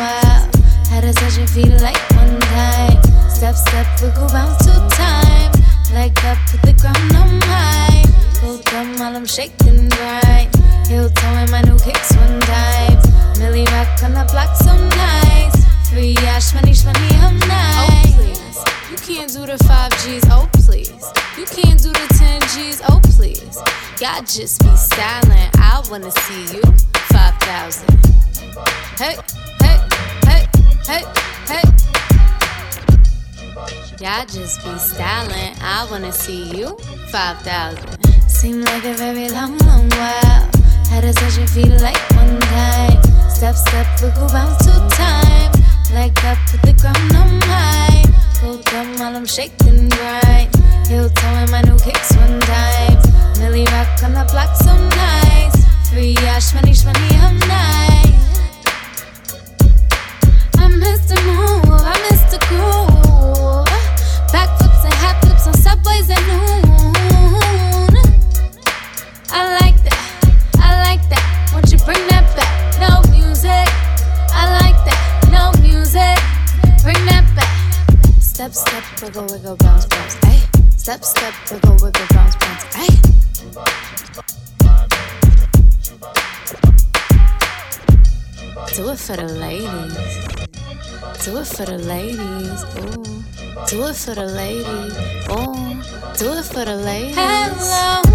while. had a touch your feel like one time? Step, step, we go round two times. Like up to the ground, I'm high. Go dumb while I'm shaking right. He'll tell me my new kicks one time. Milly rock on the block, some nice. Free ash, money, money, I'm nice. Oh, please. You can't do the 5 G's, oh please. You can't do the 10 G's, oh please. Y'all just be silent, I wanna see you. 5,000. Hey hey, hey. Y'all just be styling. I wanna see you 5,000. Seem like a very long, long while. Had to touch your feet like one time. Step, step, wiggle, bounce two times. Leg up, put the ground on high. Go down while I'm shaking right. Heel towing my new kicks one time. Milly rock on the block so Step, step, wiggle, wiggle, bounce, bounce. Ay. Step, step, wiggle, wiggle, bounce, bounce. Ay. Do it for the ladies. Do it for the ladies. Ooh. Do it for the ladies. Ooh. Do it for the ladies. Hello.